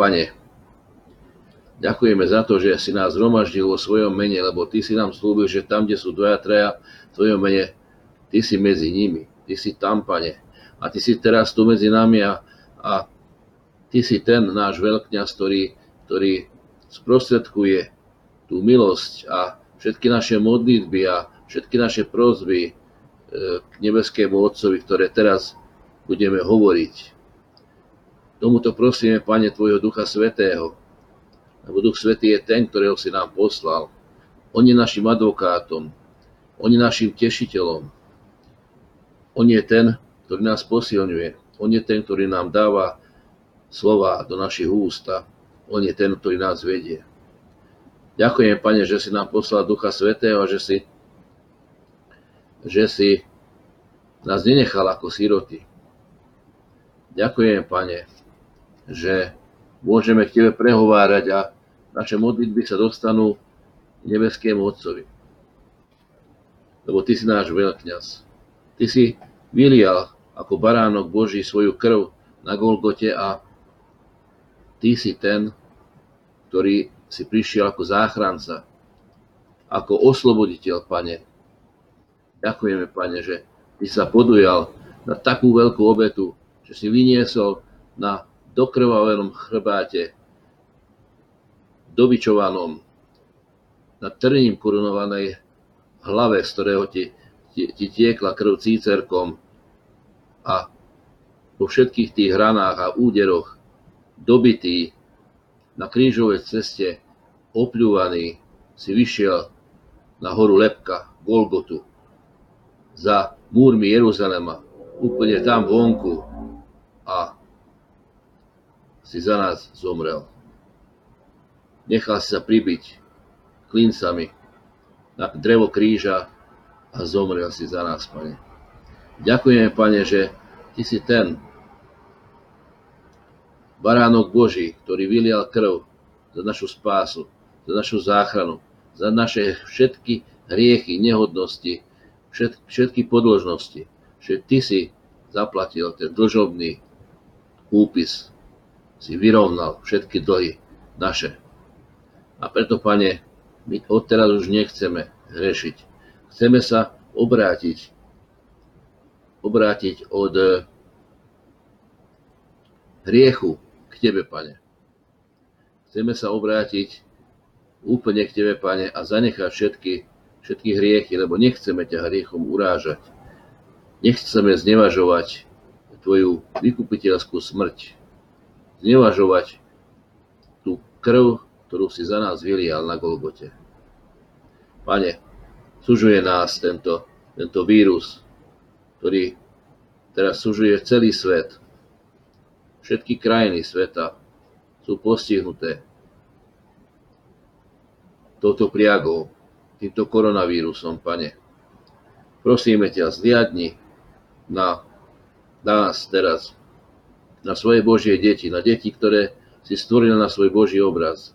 Pane, ďakujeme za to, že si nás zhromaždil vo svojom mene, lebo Ty si nám slúbil, že tam, kde sú dvoja, traja v Tvojom mene, Ty si medzi nimi. Ty si tam, Pane. A Ty si teraz tu medzi nami a, a Ty si ten náš veľkňaz, ktorý, ktorý sprostredkuje tú milosť a všetky naše modlitby a všetky naše prozby e, k nebeskému Otcovi, ktoré teraz budeme hovoriť. Tomuto prosíme, Pane, Tvojho Ducha Svetého, lebo Duch Svetý je ten, ktorého si nám poslal. On je našim advokátom, on je našim tešiteľom, on je ten, ktorý nás posilňuje, on je ten, ktorý nám dáva slova do našich úst a On je ten, ktorý nás vedie. Ďakujem, Pane, že si nám poslal Ducha Svetého že si, že si nás nenechal ako siroty. Ďakujem, Pane, že môžeme k Tebe prehovárať a naše modlitby sa dostanú k nebeskému Otcovi. Lebo Ty si náš veľkňaz. Ty si vylial ako baránok Boží svoju krv na Golgote a Ty si ten, ktorý si prišiel ako záchranca, ako osloboditeľ, Pane. Ďakujeme, Pane, že Ty sa podujal na takú veľkú obetu, že si vyniesol na dokrvavenom chrbáte, dobičovanom, na trním korunovanej hlave, z ktorého ti, ti, ti tiekla krv cícerkom a po všetkých tých hranách a úderoch dobitý, na krížovej ceste, opľúvaný, si vyšiel na horu Lepka, Golgotu, za múrmi Jeruzalema, úplne tam vonku a si za nás zomrel. Nechal si sa pribiť klincami na drevo kríža a zomrel si za nás, Pane. Ďakujeme, Pane, že Ty si ten, Baránok Boží, ktorý vylial krv za našu spásu, za našu záchranu, za naše všetky hriechy, nehodnosti, všetky podložnosti, že Ty si zaplatil ten dlžobný úpis, si vyrovnal všetky dlhy naše. A preto, Pane, my odteraz už nechceme hrešiť. Chceme sa obrátiť, obrátiť od hriechu Tebe, Pane. Chceme sa obrátiť úplne k Tebe, Pane, a zanechať všetky, všetky hriechy, lebo nechceme ťa hriechom urážať. Nechceme znevažovať Tvoju vykupiteľskú smrť. Znevažovať tú krv, ktorú si za nás vylial na Golgote. Pane, sužuje nás tento, tento vírus, ktorý teraz sužuje celý svet, Všetky krajiny sveta sú postihnuté touto priagou, týmto koronavírusom, pane. Prosíme ťa, zliadni na nás teraz, na svoje Božie deti, na deti, ktoré si stvoril na svoj Boží obraz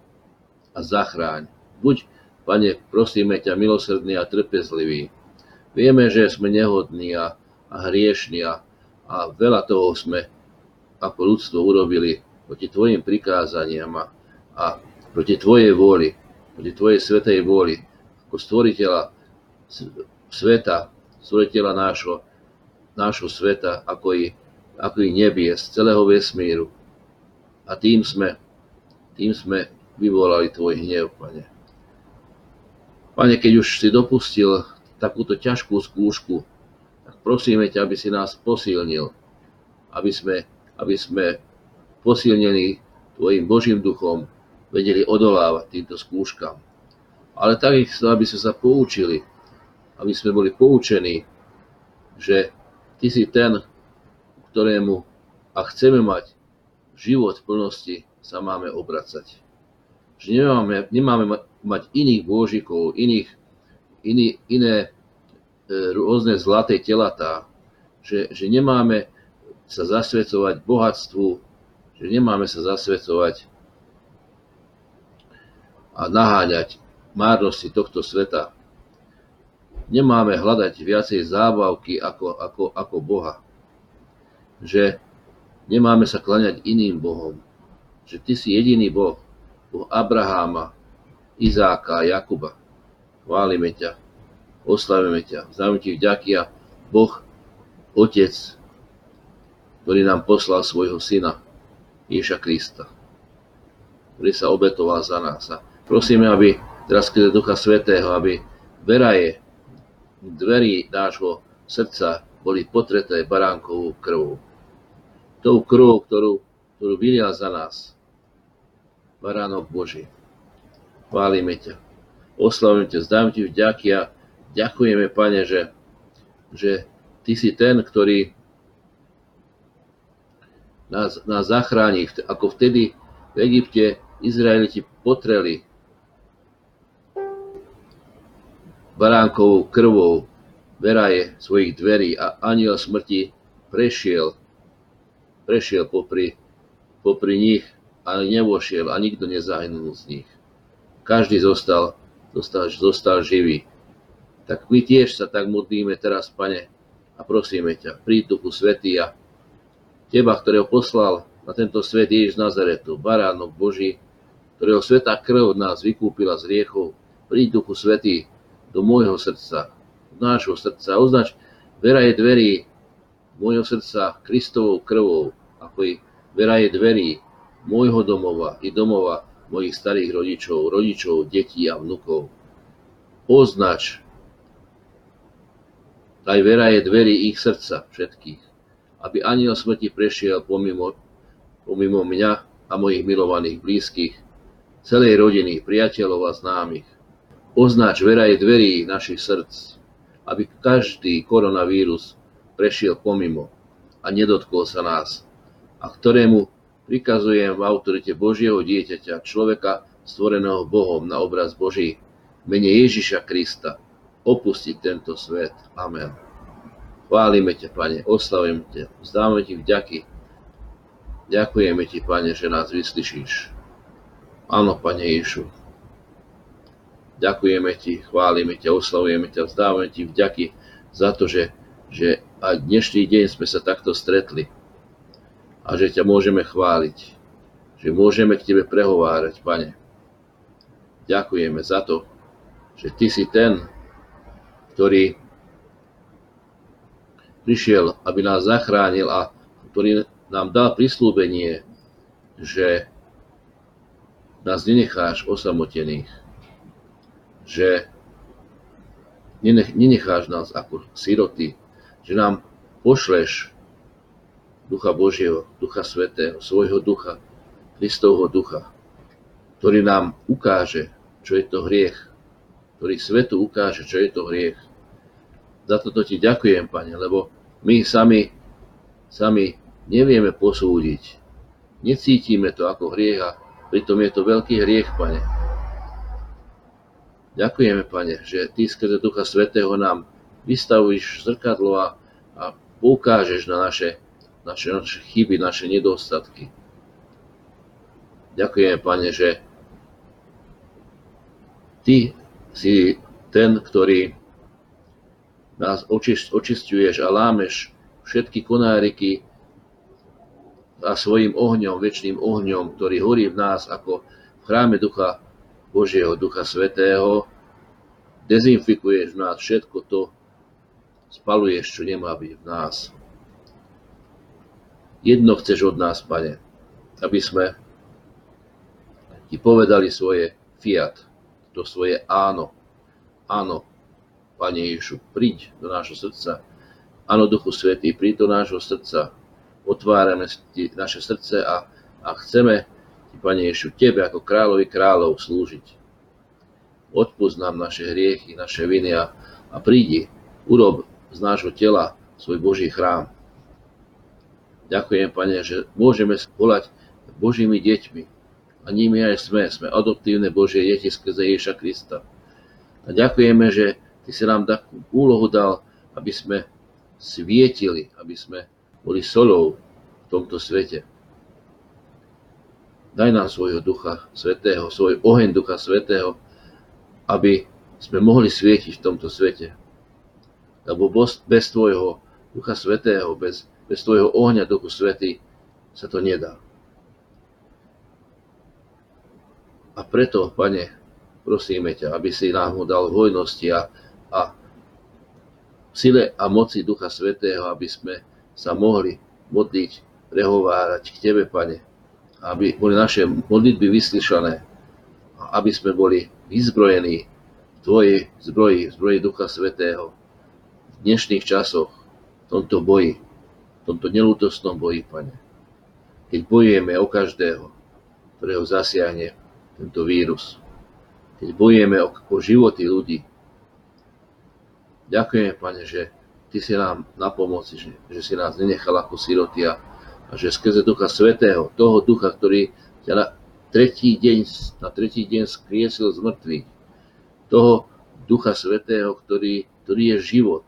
a zachráň. Buď, Pane, prosíme ťa, milosrdný a trpezlivý. Vieme, že sme nehodní a, a hriešní a, a veľa toho sme ako ľudstvo urobili proti tvojim prikázaniam a, a proti tvojej vôli, proti tvojej svetej vôli, ako stvoriteľa sveta, stvoriteľa nášho, nášho sveta, ako i, ako i z celého vesmíru. A tým sme, tým sme vyvolali tvoj hnev, Pane. Pane, keď už si dopustil takúto ťažkú skúšku, tak prosíme ťa, aby si nás posilnil, aby sme aby sme posilnení Tvojim Božím duchom vedeli odolávať týmto skúškam. Ale takisto, aby sme sa poučili, aby sme boli poučení, že Ty si ten, ktorému a chceme mať život v plnosti, sa máme obracať. Že nemáme, nemáme mať iných božikov, iných, iný, iné e, rôzne zlaté telatá, že, že nemáme sa zasvedcovať bohatstvu, že nemáme sa zasvedcovať a naháňať márnosti tohto sveta. Nemáme hľadať viacej zábavky ako, ako, ako Boha. Že nemáme sa klaňať iným Bohom, že Ty si jediný Boh, Boh Abraháma, Izáka a Jakuba. Chválime ťa, oslavíme ťa, vzdáme Ti vďaky a Boh, Otec, ktorý nám poslal svojho Syna, Ježa Krista, ktorý sa obetoval za nás. A prosíme, aby teraz skrze Ducha Svetého, aby vera je dverí nášho srdca boli potreté baránkovou krvou. Tou krvou, ktorú, ktorú vylial za nás. Baránok Boží. Chválime ťa. Oslavujeme ťa, zdám ti vďaky a ďakujeme, Pane, že, že Ty si ten, ktorý nás, nás zachráni. Ako vtedy v Egypte Izraeliti potreli baránkovou krvou veraje svojich dverí a aniel smrti prešiel, prešiel popri, popri nich a nevošiel a nikto nezahynul z nich. Každý zostal, zostal, zostal živý. Tak my tiež sa tak modlíme teraz, Pane, a prosíme ťa, príď Duchu Svetý a Teba, ktorého poslal na tento svet Ježiš Nazaretu, baránok Boží, ktorého sveta krv nás vykúpila z riechov, príď Duchu Svetý do môjho srdca, do nášho srdca. Označ, je dverí môjho srdca Kristovou krvou, ako i vera je dverí môjho domova i domova mojich starých rodičov, rodičov, detí a vnukov. Označ, aj vera je dverí ich srdca všetkých aby aniel smrti prešiel pomimo, pomimo mňa a mojich milovaných blízkych, celej rodiny, priateľov a známych. Označ vera je dverí našich srdc, aby každý koronavírus prešiel pomimo a nedotkol sa nás, a ktorému prikazujem v autorite Božieho dieťaťa, človeka stvoreného Bohom na obraz Boží, mene Ježiša Krista, opustiť tento svet. Amen. Chválime ťa, Pane, oslavujeme ťa, vzdávame ti vďaky. Ďakujeme ti, Pane, že nás vyslyšíš. Áno, Pane Ježišu. Ďakujeme ti, chválime ťa, oslavujeme ťa, vzdávame ti vďaky za to, že, že aj dnešný deň sme sa takto stretli. A že ťa môžeme chváliť, že môžeme k tebe prehovárať, Pane. Ďakujeme za to, že ty si ten, ktorý prišiel, aby nás zachránil a ktorý nám dal prislúbenie, že nás nenecháš osamotených, že nenecháš nás ako siroty, že nám pošleš Ducha Božieho, Ducha Svetého, svojho Ducha, Kristovho Ducha, ktorý nám ukáže, čo je to hriech, ktorý svetu ukáže, čo je to hriech. Za toto ti ďakujem, Pane, lebo my sami, sami nevieme posúdiť. Necítime to ako hriech a pritom je to veľký hriech, Pane. Ďakujeme, Pane, že Ty skrze Ducha Svetého nám vystavíš zrkadlo a, a poukážeš na naše, naše, naše chyby, naše nedostatky. Ďakujeme, Pane, že Ty si ten, ktorý nás očistuješ a lámeš všetky konáriky a svojim ohňom, väčšným ohňom, ktorý horí v nás ako v chráme Ducha Božieho, Ducha Svetého, dezinfikuješ v nás všetko to, spaluješ, čo nemá byť v nás. Jedno chceš od nás, Pane, aby sme ti povedali svoje fiat, to svoje áno. Áno, Pane Ježišu, príď do nášho srdca. Áno, Duchu Svetý, príď do nášho srdca. Otvárame naše srdce a, a chceme ti, Pane Ježišu, Tebe ako kráľovi kráľov slúžiť. Odpúsť nám naše hriechy, naše viny a, a prídi, urob z nášho tela svoj Boží chrám. Ďakujem, Pane, že môžeme volať Božími deťmi. A nimi aj sme. Sme adoptívne Božie deti skrze Ježiša Krista. A ďakujeme, že Ty si nám takú úlohu dal, aby sme svietili, aby sme boli solou v tomto svete. Daj nám svojho Ducha Svetého, svoj oheň Ducha Svetého, aby sme mohli svietiť v tomto svete. Lebo bez Tvojho Ducha Svetého, bez, bez Tvojho ohňa Duchu Svetý sa to nedá. A preto, Pane, prosíme ťa, aby si nám ho dal v hojnosti a, a v sile a moci Ducha Svetého, aby sme sa mohli modliť, prehovárať k Tebe, Pane, aby boli naše modlitby vyslyšané, aby sme boli vyzbrojení v Tvojej zbroji, zbroji Ducha Svetého v dnešných časoch, v tomto boji, v tomto nelútostnom boji, Pane. Keď bojujeme o každého, ktorého zasiahne tento vírus. Keď bojujeme o, o životy ľudí. Ďakujeme, Pane, že Ty si nám na pomoci, že, že si nás nenechal ako siroty a, a že skrze Ducha Svetého, toho Ducha, ktorý ťa na tretí deň, na tretí deň skriesil z mŕtvych, toho Ducha Svetého, ktorý, ktorý je život.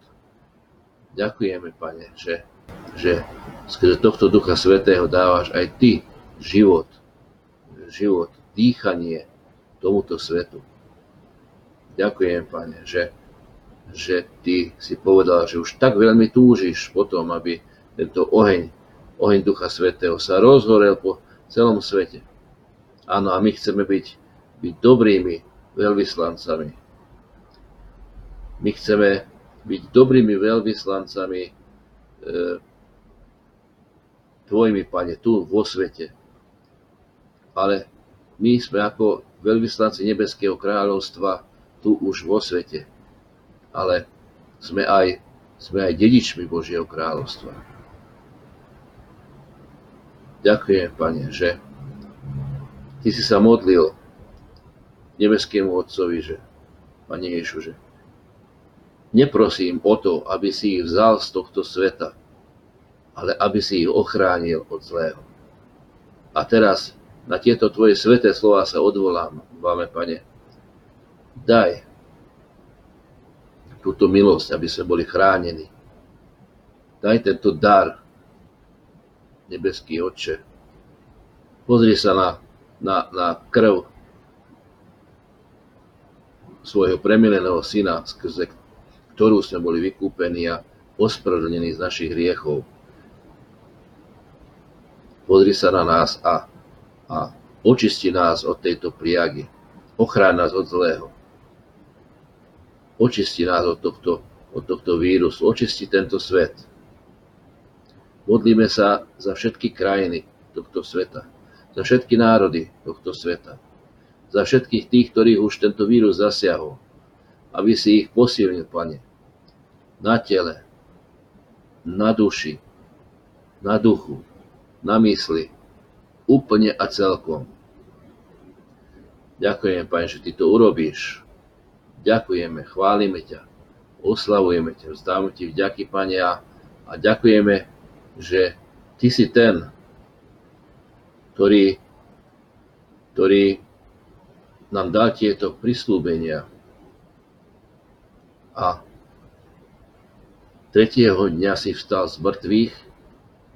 Ďakujeme, Pane, že, že skrze tohto Ducha Svetého dávaš aj Ty život, život, dýchanie tomuto svetu. Ďakujem, Pane, že, že Ty si povedal, že už tak veľmi túžiš potom, aby tento oheň, oheň Ducha Svetého sa rozhorel po celom svete. Áno, a my chceme byť, byť dobrými veľvyslancami. My chceme byť dobrými veľvyslancami e, Tvojimi, Pane, tu vo svete. Ale my sme ako veľvyslanci Nebeského kráľovstva tu už vo svete, ale sme aj, sme aj dedičmi Božieho kráľovstva. Ďakujem, Pane, že Ty si sa modlil nebeskému Otcovi, že Pane Ježu, že neprosím o to, aby si ich vzal z tohto sveta, ale aby si ich ochránil od zlého. A teraz na tieto tvoje sveté slova sa odvolám, máme, Pane. Daj túto milosť, aby sme boli chránení. Daj tento dar, nebeský Otče. Pozri sa na, na, na krv svojho premileného syna, skrze ktorú sme boli vykúpení a ospravedlnení z našich hriechov. Pozri sa na nás a a očisti nás od tejto priagy. Ochráň nás od zlého. Očisti nás od tohto, od tohto vírusu. Očisti tento svet. Modlíme sa za všetky krajiny tohto sveta. Za všetky národy tohto sveta. Za všetkých tých, ktorých už tento vírus zasiahol. Aby si ich posilnil, Pane. Na tele, na duši, na duchu, na mysli, úplne a celkom. Ďakujem, Pane, že Ty to urobíš. Ďakujeme, chválime ťa, oslavujeme ťa, vzdávame Ti vďaky, Pane, a, a ďakujeme, že Ty si ten, ktorý, ktorý nám dal tieto prislúbenia. A tretieho dňa si vstal z mŕtvych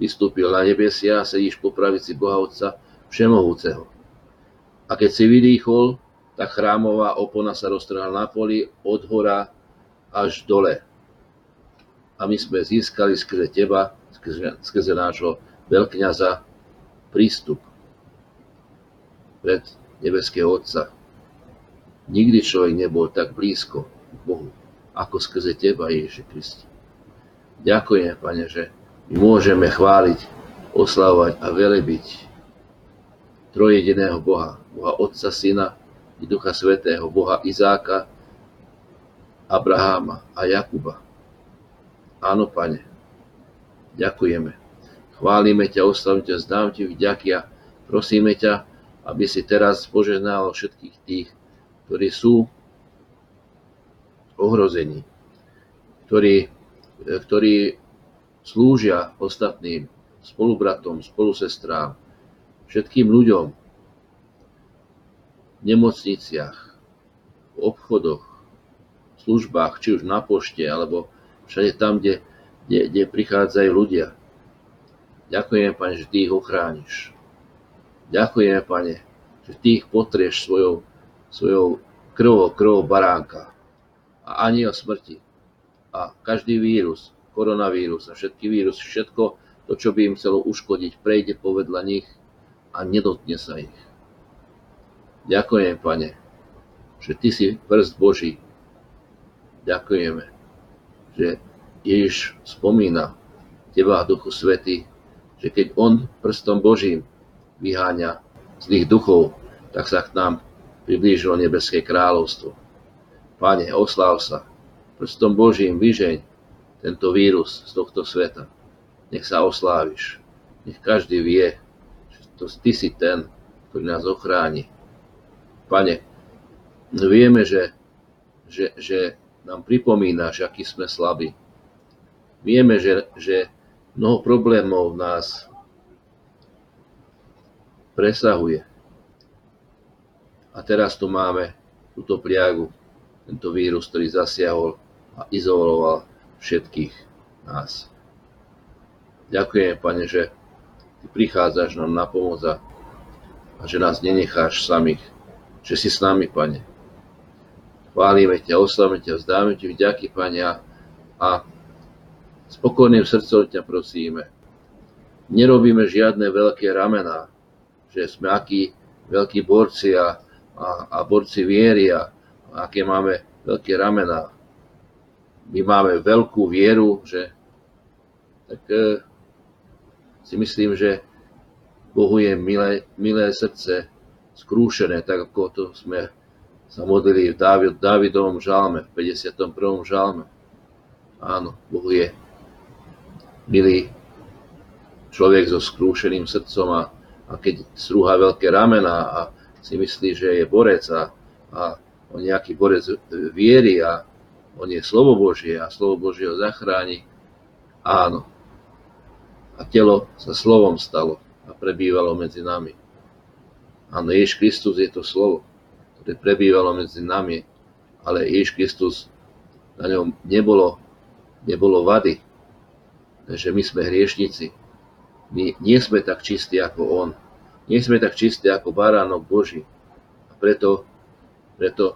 vystúpil na nebesia a sedíš po pravici Boha Otca Všemohúceho. A keď si vydýchol, tak chrámová opona sa roztrhla na poli od hora až dole. A my sme získali skrze teba, skrze, skrze nášho veľkňaza, prístup pred nebeského Otca. Nikdy človek nebol tak blízko Bohu, ako skrze teba, Ježiši Kristi. Ďakujem, Pane, že môžeme chváliť, oslavovať a velebiť trojediného Boha, Boha Otca, Syna i Ducha Svetého, Boha Izáka, Abraháma a Jakuba. Áno, Pane, ďakujeme. Chválime ťa, oslavíme ťa, zdám ti vďaky a prosíme ťa, aby si teraz požehnal všetkých tých, ktorí sú ohrození, ktorí, ktorí slúžia ostatným spolubratom, spolusestrám, všetkým ľuďom v nemocniciach, v obchodoch, v službách, či už na pošte, alebo všade tam, kde, kde, kde prichádzajú ľudia. Ďakujem, Pane, že Ty ich ochrániš. Ďakujem, Pane, že Ty ich potrieš svojou, svojou krvou, krvou baránka a aniel smrti a každý vírus, koronavírus a všetky vírus, všetko to, čo by im chcelo uškodiť, prejde povedľa nich a nedotkne sa ich. Ďakujem, Pane, že Ty si prst Boží. Ďakujeme, že Ježiš spomína Teba, Duchu Svety, že keď On prstom Božím vyháňa zlých duchov, tak sa k nám priblížilo nebeské kráľovstvo. Pane, osláv sa, prstom Božím vyžeň tento vírus z tohto sveta. Nech sa osláviš. Nech každý vie, že to Ty si ten, ktorý nás ochráni. Pane, vieme, že, že, že nám pripomínaš, aký sme slabí. Vieme, že, že mnoho problémov nás presahuje. A teraz tu máme túto pliagu, tento vírus, ktorý zasiahol a izoloval všetkých nás. Ďakujem, Pane, že Ty prichádzaš nám na pomoc a že nás nenecháš samých, že si s nami, Pane. Chválime ťa, oslavme ťa, vzdáme ti vďaky, Pane, a spokojným srdcom ťa prosíme. Nerobíme žiadne veľké ramená, že sme akí veľkí borci a, a, a borci viery a, a aké máme veľké ramená. My máme veľkú vieru, že tak e, si myslím, že Bohu je milé, milé srdce skrúšené, tak ako to sme sa modlili v Dávid, Dávidovom žalme, v 51. žalme. Áno, Bohu je milý človek so skrúšeným srdcom a, a keď strúha veľké ramena a si myslí, že je borec a, a on nejaký borec viery a on je slovo Božie a slovo Božie ho zachráni. Áno, a telo sa slovom stalo a prebývalo medzi nami. Áno, Ježiš Kristus je to slovo, ktoré prebývalo medzi nami, ale Ježiš Kristus na ňom nebolo, nebolo vady. Takže my sme hriešnici. My nie sme tak čistí ako On. Nie sme tak čistí ako baránok Boží. A preto, preto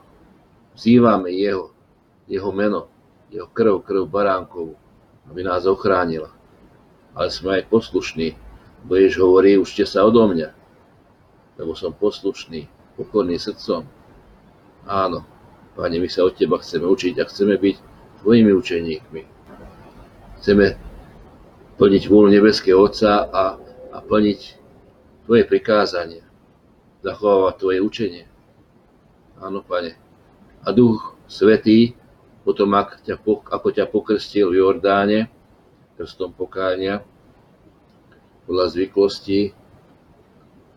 vzývame Jeho, Jeho meno, Jeho krv, krv baránkovú, aby nás ochránila ale sme aj poslušní. Budeš hovorí, učte sa odo mňa, lebo som poslušný, pokorný srdcom. Áno, Pane, my sa od Teba chceme učiť a chceme byť Tvojimi učeníkmi. Chceme plniť vôľu Nebeského Otca a, a plniť Tvoje prikázania, zachovávať Tvoje učenie. Áno, Pane. A Duch Svetý, potom ak ťa, ako ťa pokrstil v Jordáne, krstom pokáňa. Podľa zvyklosti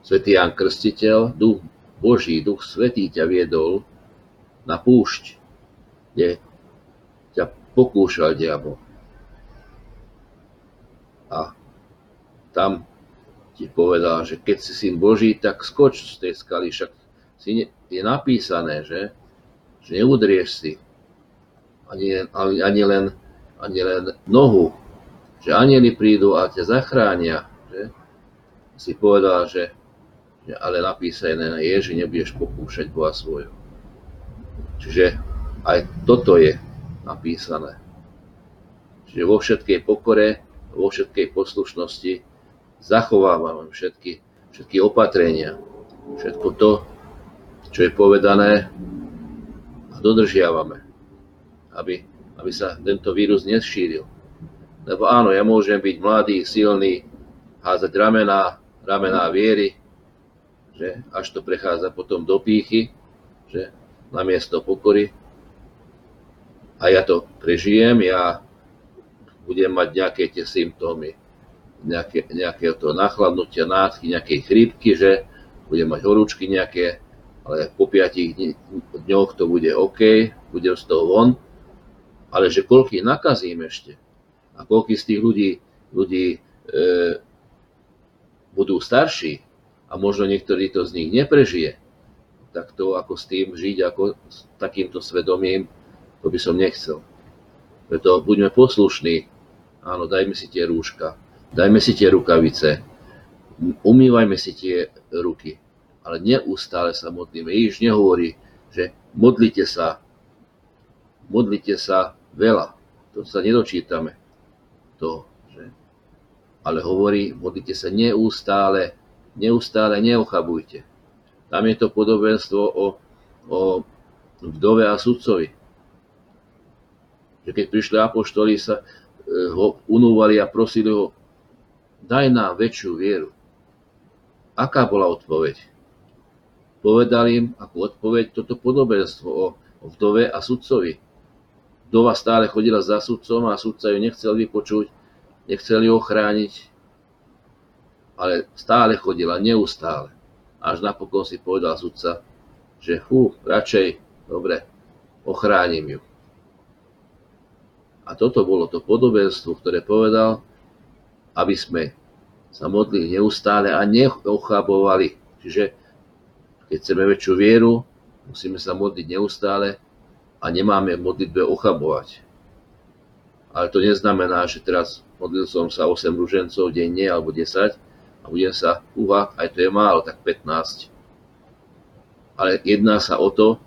Svetý Ján Krstiteľ, Duch Boží, Duch Svetý ťa viedol na púšť, kde ťa pokúšal diabol. A tam ti povedal, že keď si syn Boží, tak skoč z tej skaly, však si je napísané, že, že neudrieš si ani, ani, len, ani len nohu že anieli prídu a ťa zachránia. Že? Si povedal, že, že ale napísané je, že nebudeš pokúšať Boha svojho. Čiže aj toto je napísané. Čiže vo všetkej pokore, vo všetkej poslušnosti zachovávame všetky, všetky opatrenia, všetko to, čo je povedané a dodržiavame, aby, aby sa tento vírus nešíril. Lebo áno, ja môžem byť mladý, silný, házať ramená, ramená viery, že až to prechádza potom do pýchy, že na miesto pokory. A ja to prežijem, ja budem mať nejaké tie symptómy, nejaké, nejaké to nachladnutia, nádchy, nejaké chrípky, že budem mať horúčky nejaké, ale po piatich dňoch to bude OK, budem z toho von, ale že koľký nakazím ešte, a koľko z tých ľudí, ľudí e, budú starší? A možno niektorý to z nich neprežije, tak to ako s tým žiť, ako s takýmto svedomím, to by som nechcel. Preto buďme poslušní, áno, dajme si tie rúška, dajme si tie rukavice, umývajme si tie ruky, ale neustále sa modlíme. Ježiš nehovorí, že modlite sa, modlite sa veľa. To sa nedočítame to, že? Ale hovorí, modlite sa neustále, neustále neochabujte. Tam je to podobenstvo o, o vdove a sudcovi. Že keď prišli apoštoli, sa e, ho unúvali a prosili ho, daj nám väčšiu vieru. Aká bola odpoveď? Povedal im ako odpoveď toto podobenstvo o vdove a sudcovi. Vdova stále chodila za sudcom a sudca ju nechcel vypočuť, nechcel ju ochrániť, ale stále chodila, neustále. Až napokon si povedal sudca, že fú, radšej, dobre, ochránim ju. A toto bolo to podobenstvo, ktoré povedal, aby sme sa modlili neustále a neochabovali. Čiže keď chceme väčšiu vieru, musíme sa modliť neustále a nemáme v modlitbe ochabovať. Ale to neznamená, že teraz modlil som sa 8 ružencov denne alebo 10 a budem sa, uha, aj to je málo, tak 15. Ale jedná sa o to,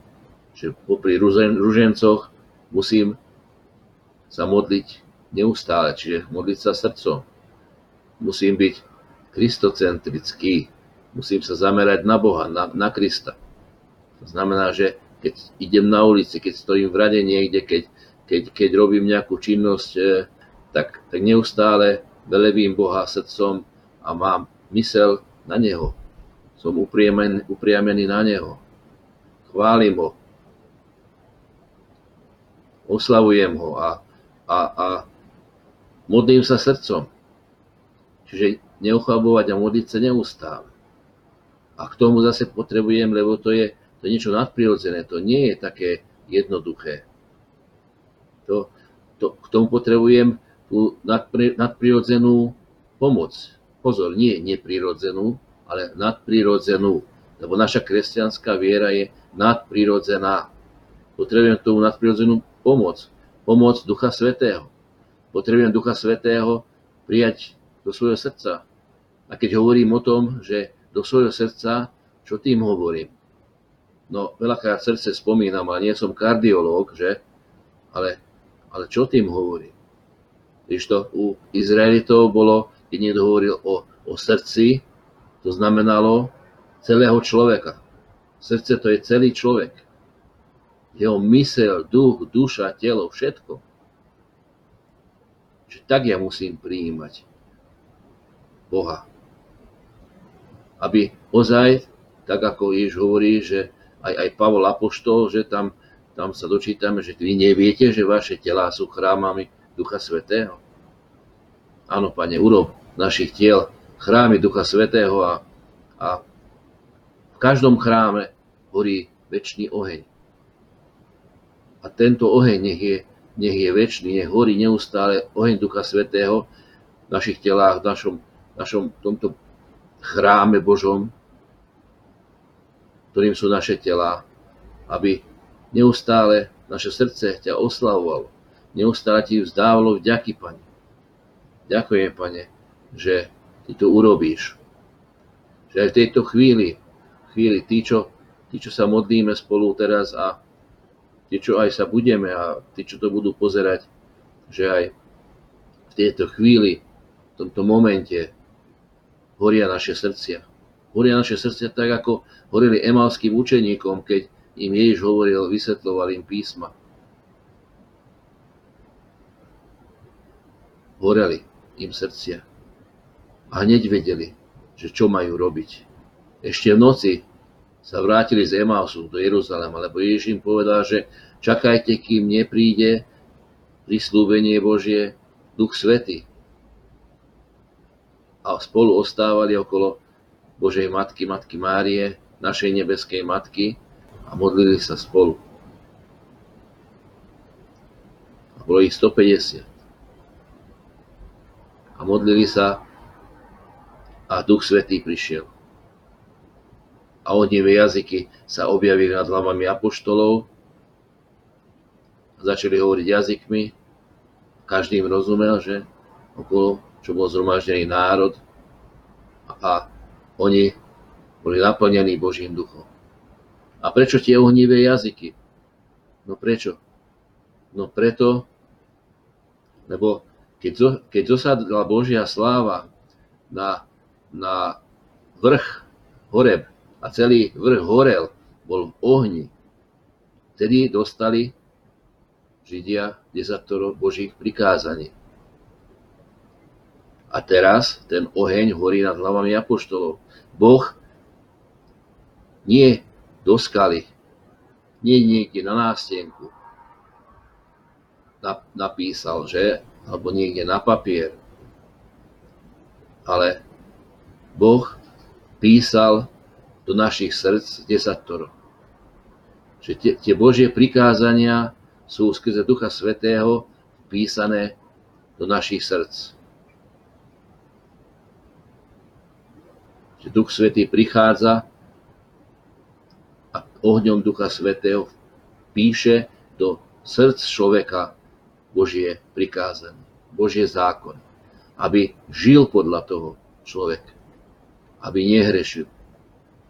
že popri ružencoch musím sa modliť neustále, čiže modliť sa srdcom. Musím byť kristocentrický, musím sa zamerať na Boha, na, na Krista. To znamená, že keď idem na ulici, keď stojím v rade niekde, keď, keď, keď robím nejakú činnosť, e, tak, tak neustále velebím Boha srdcom a mám mysel na Neho. Som upriamený, upriamený na Neho. Chválim Ho. Oslavujem Ho a, a, a modlím sa srdcom. Čiže neochabovať a modliť sa neustále. A k tomu zase potrebujem, lebo to je, to je niečo nadprirodzené, to nie je také jednoduché. To, to, k tomu potrebujem tú nadpri, nadprirodzenú pomoc. Pozor, nie neprirodzenú, ale nadprirodzenú. Lebo naša kresťanská viera je nadprirodzená. Potrebujem k tomu nadprirodzenú pomoc. Pomoc Ducha Svetého. Potrebujem Ducha Svetého prijať do svojho srdca. A keď hovorím o tom, že do svojho srdca, čo tým hovorím? No, veľakrát srdce spomínam, ale nie som kardiológ, že? Ale, ale čo tým hovorí? Když to u Izraelitov bolo, keď niekto hovoril o, o srdci, to znamenalo celého človeka. Srdce to je celý človek. Jeho mysel, duch, duša, telo, všetko. Čiže tak ja musím prijímať Boha. Aby ozaj, tak ako Ježiš hovorí, že aj, aj Pavol Apoštol, že tam, tam sa dočítame, že vy neviete, že vaše telá sú chrámami Ducha Svetého. Áno, Pane, urob našich tiel chrámy Ducha Svetého a, a v každom chráme horí väčší oheň. A tento oheň nech je, nech je väčší, nech horí neustále oheň Ducha Svetého v našich telách, v našom, našom tomto chráme Božom, ktorým sú naše tela, aby neustále naše srdce ťa oslavovalo, neustále ti vzdávalo vďaky, Pane. Ďakujem, Pane, že ty to urobíš. Že aj v tejto chvíli, chvíli tí, čo, tí, čo sa modlíme spolu teraz a tí, čo aj sa budeme a tí, čo to budú pozerať, že aj v tejto chvíli, v tomto momente horia naše srdcia horia naše srdcia tak, ako horili emalským učeníkom, keď im Ježiš hovoril, vysvetloval im písma. Horeli im srdcia. A hneď vedeli, že čo majú robiť. Ešte v noci sa vrátili z Emausu do Jeruzalema, lebo Ježiš im povedal, že čakajte, kým nepríde prislúbenie Božie, Duch Svety. A spolu ostávali okolo Božej Matky, Matky Márie, našej nebeskej Matky a modlili sa spolu. A bolo ich 150. A modlili sa a Duch Svetý prišiel. A ohnivé jazyky sa objavili nad hlavami apoštolov začali hovoriť jazykmi. Každý im rozumel, že okolo, čo bol zhromaždený národ a oni boli naplnení Božím duchom. A prečo tie ohnivé jazyky? No prečo? No preto, lebo keď, zo, keď zosadla Božia sláva na, na vrch Horeb, a celý vrch horel, bol v ohni, vtedy dostali Židia desatoro Božích prikázaní. A teraz ten oheň horí nad hlavami apoštolov. Boh nie do skaly, nie niekde na nástenku napísal, že? Alebo niekde na papier. Ale Boh písal do našich srdc desatoro. Že tie, tie Božie prikázania sú skrze Ducha Svetého písané do našich srdc. Že Duch Svetý prichádza a ohňom Ducha Svetého píše do srdc človeka Božie prikázanie, Božie zákon. Aby žil podľa toho človek. Aby nehrešil.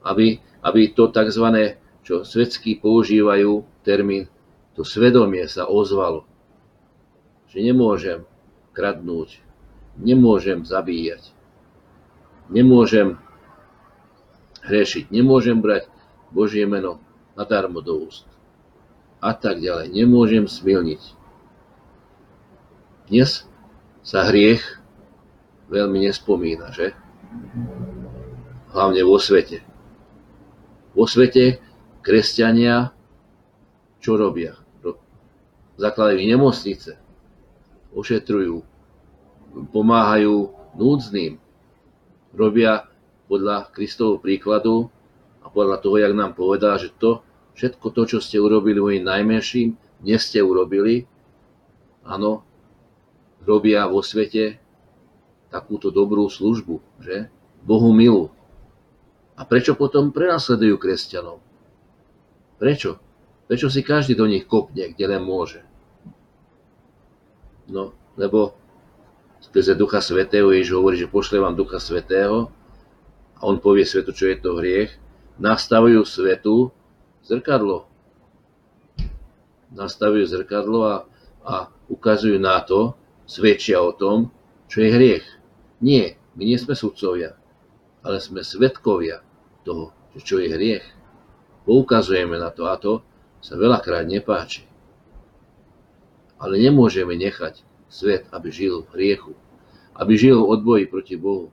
Aby, aby to tzv. čo svetskí používajú termín, to svedomie sa ozvalo. Že nemôžem kradnúť, nemôžem zabíjať, nemôžem hrešiť, nemôžem brať Božie meno nadarmo do úst a tak ďalej. Nemôžem smilniť. Dnes sa hriech veľmi nespomína, že? Hlavne vo svete. Vo svete kresťania čo robia? Zakladajú nemocnice, ošetrujú, pomáhajú núdznym, robia podľa Kristovho príkladu a podľa toho, jak nám povedal, že to, všetko to, čo ste urobili mojim najmenším, dnes ste urobili, áno, robia vo svete takúto dobrú službu, že? Bohu milú. A prečo potom prenasledujú kresťanov? Prečo? Prečo si každý do nich kopne, kde len môže? No, lebo skrze Ducha Svetého Ježiš hovorí, že pošle vám Ducha Svetého a on povie svetu, čo je to hriech. Nastavujú svetu zrkadlo. Nastavujú zrkadlo a, a ukazujú na to, svedčia o tom, čo je hriech. Nie, my nie sme sudcovia, ale sme svetkovia toho, čo je hriech. Poukazujeme na to a to sa veľakrát nepáči. Ale nemôžeme nechať svet, aby žil v hriechu, aby žil v odboji proti Bohu.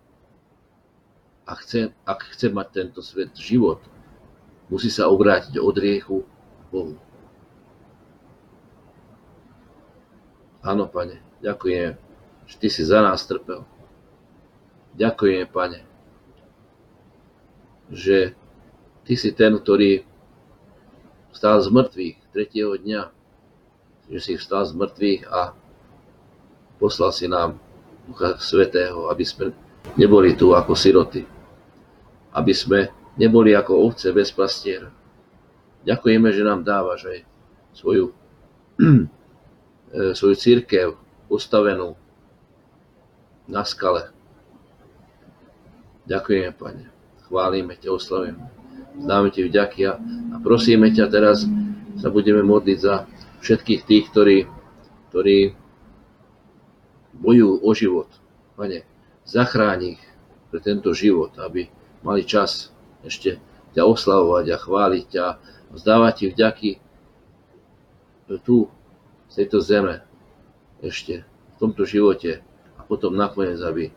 A chce, ak chce mať tento svet život, musí sa obrátiť od hriechu k Bohu. Áno, pane, Ďakujem, že Ty si za nás trpel. Ďakujem, Pane, že Ty si ten, ktorý vstal z mŕtvych tretieho dňa, že si vstal z mŕtvych a poslal si nám Ducha Svetého, aby sme neboli tu ako siroty, aby sme neboli ako ovce bez pastiera. Ďakujeme, že nám dávaš aj svoju, svoju církev, postavenú na skale. Ďakujeme, Pane. Chválime ťa, oslavíme. Dáme ti vďaky a, a prosíme ťa teraz sa budeme modliť za všetkých tých, ktorí, ktorí bojujú o život. Pane, zachráň ich pre tento život, aby mali čas ešte ťa oslavovať a chváliť ťa vzdávať ti vďaky tu, z tejto zeme, ešte v tomto živote a potom nakoniec, aby e,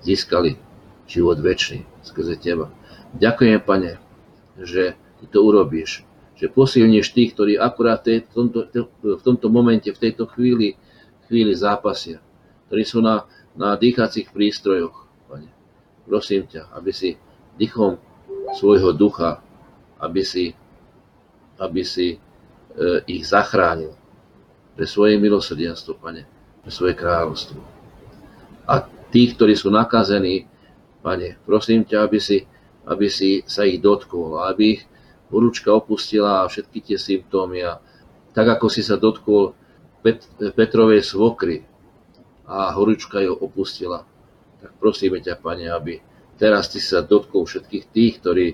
získali život väčší skrze Teba. Ďakujem, Pane, že Ty to urobíš, že posilníš tých, ktorí akurát v tomto, v tomto momente, v tejto chvíli, chvíli zápasia, ktorí sú na, na dýchacích prístrojoch. Prosím ťa, aby si dýchom svojho ducha, aby si, aby si e, ich zachránil, pre svoje milosrdenstvo, Pane, pre svoje kráľovstvo. A tí, ktorí sú nakazení, Pane, prosím ťa, aby si, aby si sa ich dotkol, aby ich horúčka opustila a všetky tie symptómy. A tak ako si sa dotkol Pet, Petrovej svokry a horúčka ju opustila, tak prosíme ťa, Pane, aby teraz ty sa dotkol všetkých tých, ktorí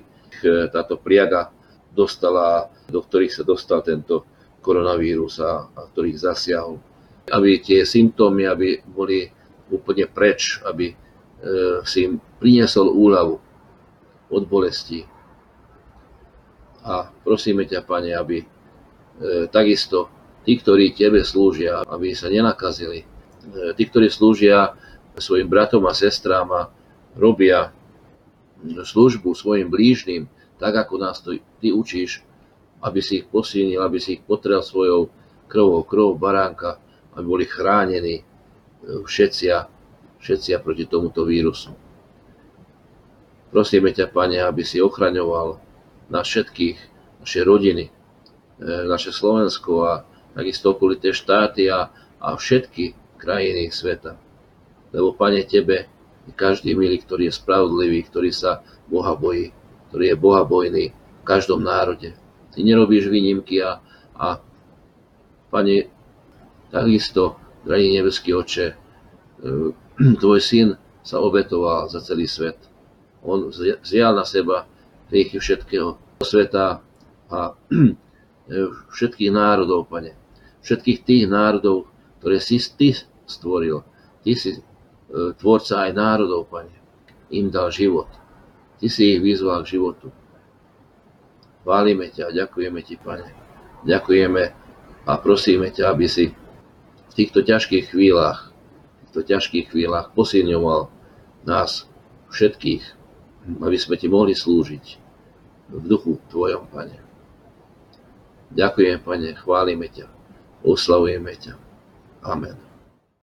táto priaga dostala, do ktorých sa dostal tento koronavírus a, a ktorých zasiahol. Aby tie symptómy aby boli úplne preč, aby e, si im priniesol úľavu. od bolesti. A prosíme ťa, Pane, aby e, takisto tí, ktorí Tebe slúžia, aby sa nenakazili. E, tí, ktorí slúžia svojim bratom a sestrám a robia službu svojim blížnym, tak ako nás to Ty učíš, aby si ich posilnil, aby si ich potrel svojou krvou, krvou baránka, aby boli chránení e, všetci všetci proti tomuto vírusu. Prosíme ťa, Pane, aby si ochraňoval nás všetkých, naše rodiny, e, naše Slovensko a takisto okolité štáty a, a všetky krajiny sveta. Lebo, Pane, Tebe je každý milý, ktorý je spravodlivý, ktorý sa Boha bojí, ktorý je Boha bojný v každom národe. Ty nerobíš výnimky a, a Pane, takisto, drahý nebeský oče, e, tvoj syn sa obetoval za celý svet on zjal na seba hriechy všetkého sveta a všetkých národov, pane. Všetkých tých národov, ktoré si ty stvoril. Ty si tvorca aj národov, pane. Im dal život. Ty si ich vyzval k životu. Chválime ťa, ďakujeme ti, pane. Ďakujeme a prosíme ťa, aby si v týchto ťažkých chvíľach, v týchto ťažkých chvíľach posilňoval nás všetkých, aby sme ti mohli slúžiť v duchu Tvojom, Pane. Ďakujem, Pane, chválime ťa, oslavujeme ťa. Amen.